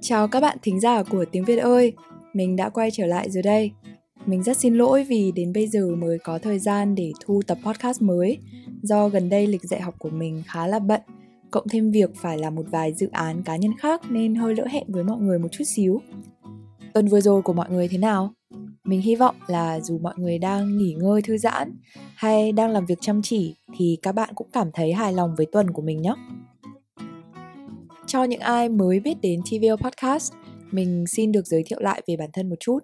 Chào các bạn thính giả của Tiếng Việt ơi, mình đã quay trở lại rồi đây. Mình rất xin lỗi vì đến bây giờ mới có thời gian để thu tập podcast mới, do gần đây lịch dạy học của mình khá là bận, cộng thêm việc phải làm một vài dự án cá nhân khác nên hơi lỡ hẹn với mọi người một chút xíu. Tuần vừa rồi của mọi người thế nào? Mình hy vọng là dù mọi người đang nghỉ ngơi thư giãn hay đang làm việc chăm chỉ thì các bạn cũng cảm thấy hài lòng với tuần của mình nhé. Cho những ai mới biết đến TVO Podcast, mình xin được giới thiệu lại về bản thân một chút.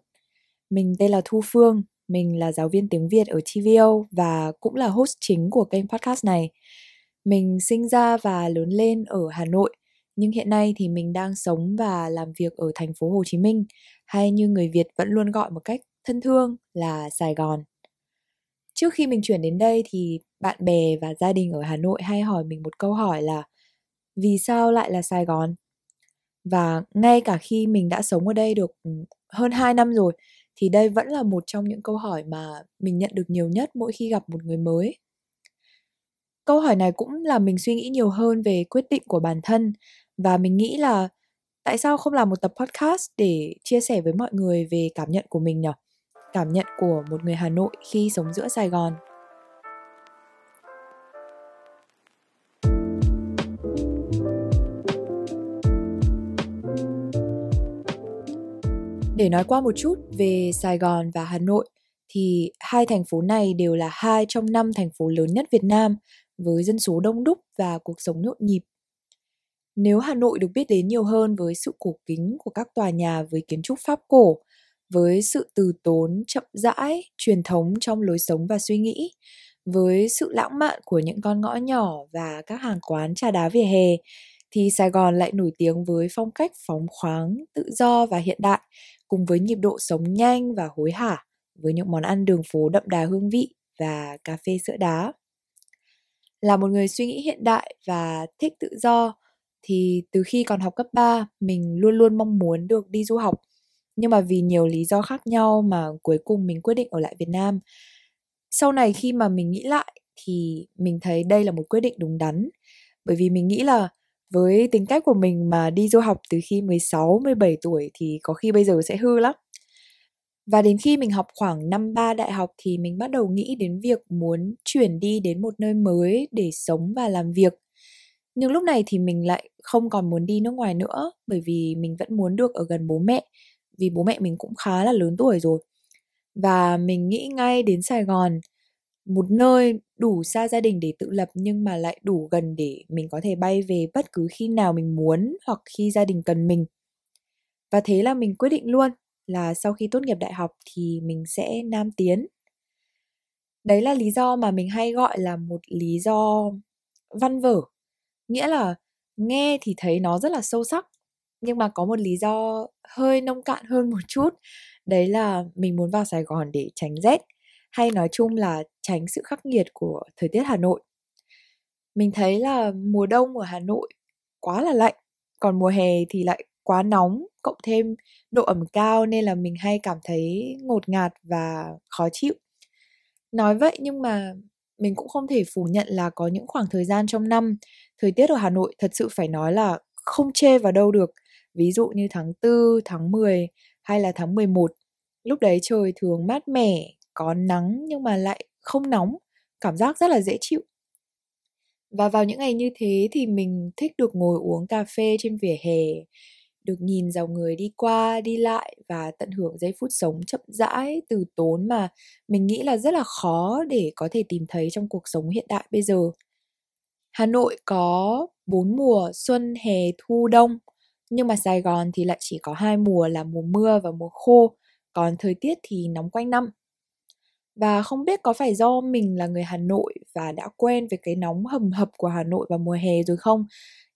Mình tên là Thu Phương, mình là giáo viên tiếng Việt ở TVO và cũng là host chính của kênh podcast này. Mình sinh ra và lớn lên ở Hà Nội, nhưng hiện nay thì mình đang sống và làm việc ở thành phố Hồ Chí Minh, hay như người Việt vẫn luôn gọi một cách thân thương là Sài Gòn. Trước khi mình chuyển đến đây thì bạn bè và gia đình ở Hà Nội hay hỏi mình một câu hỏi là vì sao lại là Sài Gòn? Và ngay cả khi mình đã sống ở đây được ừ, hơn 2 năm rồi thì đây vẫn là một trong những câu hỏi mà mình nhận được nhiều nhất mỗi khi gặp một người mới. Câu hỏi này cũng làm mình suy nghĩ nhiều hơn về quyết định của bản thân và mình nghĩ là tại sao không làm một tập podcast để chia sẻ với mọi người về cảm nhận của mình nhỉ? Cảm nhận của một người Hà Nội khi sống giữa Sài Gòn. Để nói qua một chút về Sài Gòn và Hà Nội thì hai thành phố này đều là hai trong năm thành phố lớn nhất Việt Nam với dân số đông đúc và cuộc sống nhộn nhịp. Nếu Hà Nội được biết đến nhiều hơn với sự cổ kính của các tòa nhà với kiến trúc Pháp cổ, với sự từ tốn, chậm rãi, truyền thống trong lối sống và suy nghĩ, với sự lãng mạn của những con ngõ nhỏ và các hàng quán trà đá vỉa hè, thì Sài Gòn lại nổi tiếng với phong cách phóng khoáng, tự do và hiện đại, cùng với nhịp độ sống nhanh và hối hả, với những món ăn đường phố đậm đà hương vị và cà phê sữa đá. Là một người suy nghĩ hiện đại và thích tự do, thì từ khi còn học cấp 3, mình luôn luôn mong muốn được đi du học. Nhưng mà vì nhiều lý do khác nhau mà cuối cùng mình quyết định ở lại Việt Nam. Sau này khi mà mình nghĩ lại thì mình thấy đây là một quyết định đúng đắn. Bởi vì mình nghĩ là với tính cách của mình mà đi du học từ khi 16, 17 tuổi thì có khi bây giờ sẽ hư lắm. Và đến khi mình học khoảng năm ba đại học thì mình bắt đầu nghĩ đến việc muốn chuyển đi đến một nơi mới để sống và làm việc. Nhưng lúc này thì mình lại không còn muốn đi nước ngoài nữa bởi vì mình vẫn muốn được ở gần bố mẹ vì bố mẹ mình cũng khá là lớn tuổi rồi. Và mình nghĩ ngay đến Sài Gòn, một nơi đủ xa gia đình để tự lập nhưng mà lại đủ gần để mình có thể bay về bất cứ khi nào mình muốn hoặc khi gia đình cần mình. Và thế là mình quyết định luôn là sau khi tốt nghiệp đại học thì mình sẽ nam tiến. Đấy là lý do mà mình hay gọi là một lý do văn vở. Nghĩa là nghe thì thấy nó rất là sâu sắc nhưng mà có một lý do hơi nông cạn hơn một chút đấy là mình muốn vào Sài Gòn để tránh rét hay nói chung là tránh sự khắc nghiệt của thời tiết Hà Nội. Mình thấy là mùa đông ở Hà Nội quá là lạnh, còn mùa hè thì lại quá nóng, cộng thêm độ ẩm cao nên là mình hay cảm thấy ngột ngạt và khó chịu. Nói vậy nhưng mà mình cũng không thể phủ nhận là có những khoảng thời gian trong năm thời tiết ở Hà Nội thật sự phải nói là không chê vào đâu được. Ví dụ như tháng 4, tháng 10 hay là tháng 11. Lúc đấy trời thường mát mẻ, có nắng nhưng mà lại không nóng, cảm giác rất là dễ chịu. Và vào những ngày như thế thì mình thích được ngồi uống cà phê trên vỉa hè, được nhìn dòng người đi qua, đi lại và tận hưởng giây phút sống chậm rãi, từ tốn mà mình nghĩ là rất là khó để có thể tìm thấy trong cuộc sống hiện đại bây giờ. Hà Nội có bốn mùa xuân, hè, thu, đông, nhưng mà Sài Gòn thì lại chỉ có hai mùa là mùa mưa và mùa khô, còn thời tiết thì nóng quanh năm. Và không biết có phải do mình là người Hà Nội và đã quen với cái nóng hầm hập của Hà Nội vào mùa hè rồi không?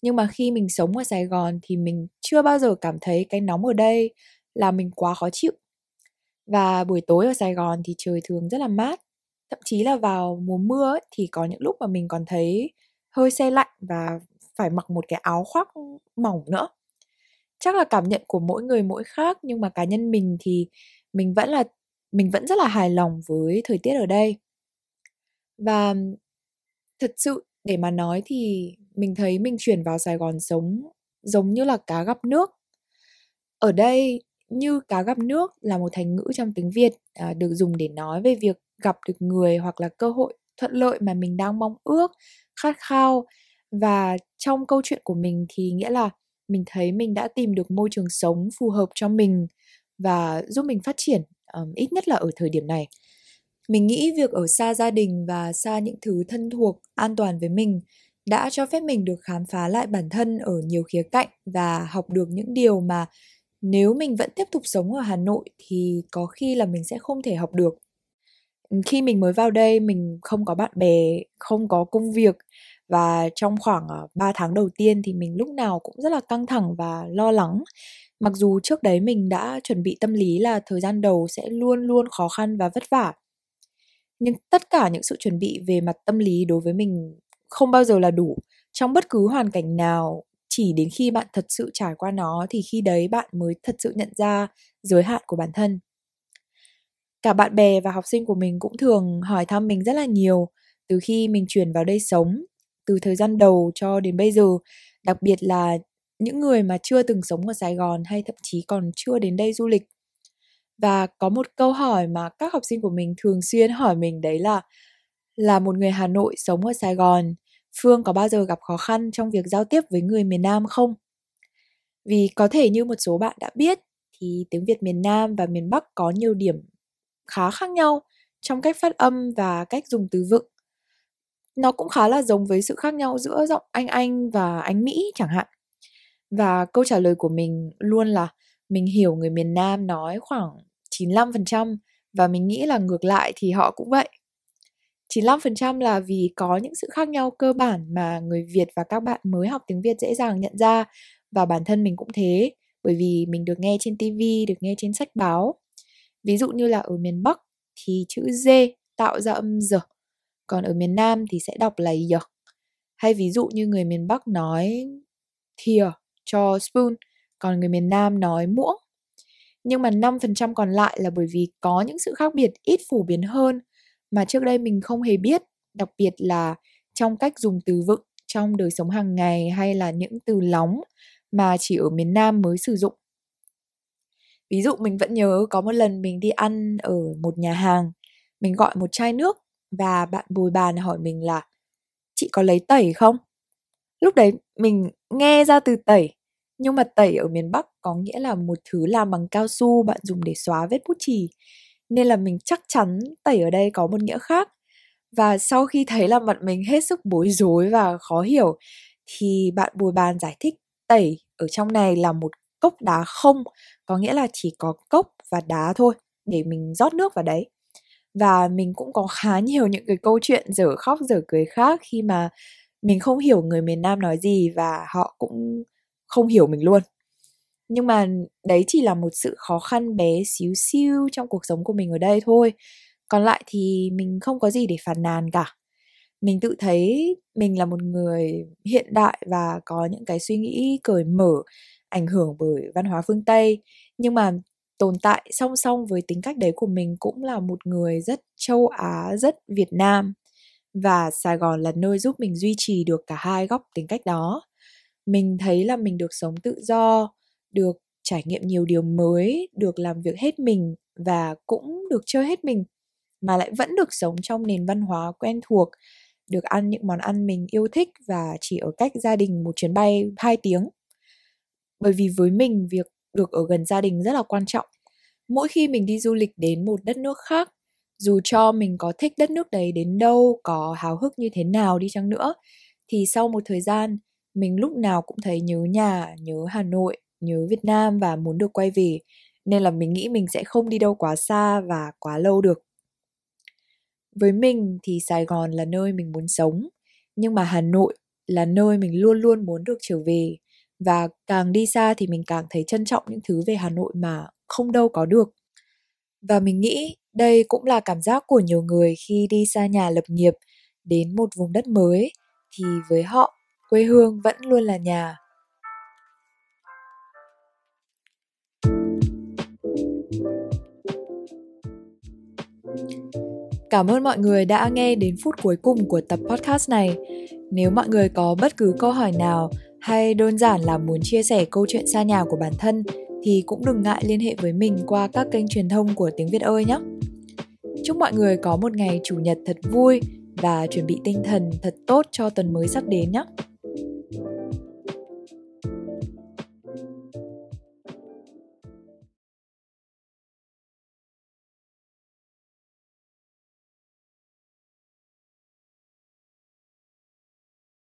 Nhưng mà khi mình sống ở Sài Gòn thì mình chưa bao giờ cảm thấy cái nóng ở đây là mình quá khó chịu. Và buổi tối ở Sài Gòn thì trời thường rất là mát. Thậm chí là vào mùa mưa ấy, thì có những lúc mà mình còn thấy hơi xe lạnh và phải mặc một cái áo khoác mỏng nữa. Chắc là cảm nhận của mỗi người mỗi khác nhưng mà cá nhân mình thì mình vẫn là mình vẫn rất là hài lòng với thời tiết ở đây. và thật sự để mà nói thì mình thấy mình chuyển vào Sài Gòn sống giống như là cá gặp nước. Ở đây như cá gặp nước là một thành ngữ trong tiếng Việt à, được dùng để nói về việc gặp được người hoặc là cơ hội thuận lợi mà mình đang mong ước, khát khao và trong câu chuyện của mình thì nghĩa là mình thấy mình đã tìm được môi trường sống phù hợp cho mình và giúp mình phát triển um, ít nhất là ở thời điểm này mình nghĩ việc ở xa gia đình và xa những thứ thân thuộc an toàn với mình đã cho phép mình được khám phá lại bản thân ở nhiều khía cạnh và học được những điều mà nếu mình vẫn tiếp tục sống ở Hà Nội thì có khi là mình sẽ không thể học được. Khi mình mới vào đây mình không có bạn bè, không có công việc và trong khoảng ờ, 3 tháng đầu tiên thì mình lúc nào cũng rất là căng thẳng và lo lắng. Mặc dù trước đấy mình đã chuẩn bị tâm lý là thời gian đầu sẽ luôn luôn khó khăn và vất vả, nhưng tất cả những sự chuẩn bị về mặt tâm lý đối với mình không bao giờ là đủ. Trong bất cứ hoàn cảnh nào, chỉ đến khi bạn thật sự trải qua nó thì khi đấy bạn mới thật sự nhận ra giới hạn của bản thân. Cả bạn bè và học sinh của mình cũng thường hỏi thăm mình rất là nhiều từ khi mình chuyển vào đây sống từ thời gian đầu cho đến bây giờ đặc biệt là những người mà chưa từng sống ở sài gòn hay thậm chí còn chưa đến đây du lịch và có một câu hỏi mà các học sinh của mình thường xuyên hỏi mình đấy là là một người Hà Nội sống ở Sài Gòn, Phương có bao giờ gặp khó khăn trong việc giao tiếp với người miền Nam không? Vì có thể như một số bạn đã biết thì tiếng Việt miền Nam và miền Bắc có nhiều điểm khá khác nhau trong cách phát âm và cách dùng từ vựng. Nó cũng khá là giống với sự khác nhau giữa giọng Anh Anh và Anh Mỹ chẳng hạn. Và câu trả lời của mình luôn là mình hiểu người miền Nam nói khoảng 95% và mình nghĩ là ngược lại thì họ cũng vậy. 95% là vì có những sự khác nhau cơ bản mà người Việt và các bạn mới học tiếng Việt dễ dàng nhận ra và bản thân mình cũng thế bởi vì mình được nghe trên TV, được nghe trên sách báo. Ví dụ như là ở miền Bắc thì chữ D tạo ra âm giờ, còn ở miền Nam thì sẽ đọc là giờ. Hay ví dụ như người miền Bắc nói thìa cho spoon, còn người miền Nam nói muỗng nhưng mà 5% còn lại là bởi vì có những sự khác biệt ít phổ biến hơn mà trước đây mình không hề biết, đặc biệt là trong cách dùng từ vựng trong đời sống hàng ngày hay là những từ lóng mà chỉ ở miền Nam mới sử dụng. Ví dụ mình vẫn nhớ có một lần mình đi ăn ở một nhà hàng, mình gọi một chai nước và bạn bồi bàn hỏi mình là chị có lấy tẩy không? Lúc đấy mình nghe ra từ tẩy nhưng mà tẩy ở miền Bắc có nghĩa là một thứ làm bằng cao su bạn dùng để xóa vết bút chì. Nên là mình chắc chắn tẩy ở đây có một nghĩa khác. Và sau khi thấy là mặt mình hết sức bối rối và khó hiểu thì bạn bùi bàn giải thích tẩy ở trong này là một cốc đá không, có nghĩa là chỉ có cốc và đá thôi để mình rót nước vào đấy. Và mình cũng có khá nhiều những cái câu chuyện dở khóc, dở cười khác khi mà mình không hiểu người miền Nam nói gì và họ cũng không hiểu mình luôn. Nhưng mà đấy chỉ là một sự khó khăn bé xíu xiu trong cuộc sống của mình ở đây thôi. Còn lại thì mình không có gì để phàn nàn cả. Mình tự thấy mình là một người hiện đại và có những cái suy nghĩ cởi mở, ảnh hưởng bởi văn hóa phương tây. Nhưng mà tồn tại song song với tính cách đấy của mình cũng là một người rất châu á, rất việt nam và sài gòn là nơi giúp mình duy trì được cả hai góc tính cách đó mình thấy là mình được sống tự do, được trải nghiệm nhiều điều mới, được làm việc hết mình và cũng được chơi hết mình, mà lại vẫn được sống trong nền văn hóa quen thuộc, được ăn những món ăn mình yêu thích và chỉ ở cách gia đình một chuyến bay 2 tiếng. Bởi vì với mình, việc được ở gần gia đình rất là quan trọng. Mỗi khi mình đi du lịch đến một đất nước khác, dù cho mình có thích đất nước đấy đến đâu, có háo hức như thế nào đi chăng nữa, thì sau một thời gian mình lúc nào cũng thấy nhớ nhà, nhớ Hà Nội, nhớ Việt Nam và muốn được quay về. Nên là mình nghĩ mình sẽ không đi đâu quá xa và quá lâu được. Với mình thì Sài Gòn là nơi mình muốn sống, nhưng mà Hà Nội là nơi mình luôn luôn muốn được trở về và càng đi xa thì mình càng thấy trân trọng những thứ về Hà Nội mà không đâu có được. Và mình nghĩ đây cũng là cảm giác của nhiều người khi đi xa nhà lập nghiệp đến một vùng đất mới thì với họ, quê hương vẫn luôn là nhà Cảm ơn mọi người đã nghe đến phút cuối cùng của tập podcast này. Nếu mọi người có bất cứ câu hỏi nào hay đơn giản là muốn chia sẻ câu chuyện xa nhà của bản thân, thì cũng đừng ngại liên hệ với mình qua các kênh truyền thông của tiếng Việt ơi nhé. Chúc mọi người có một ngày chủ nhật thật vui và chuẩn bị tinh thần thật tốt cho tuần mới sắp đến nhé.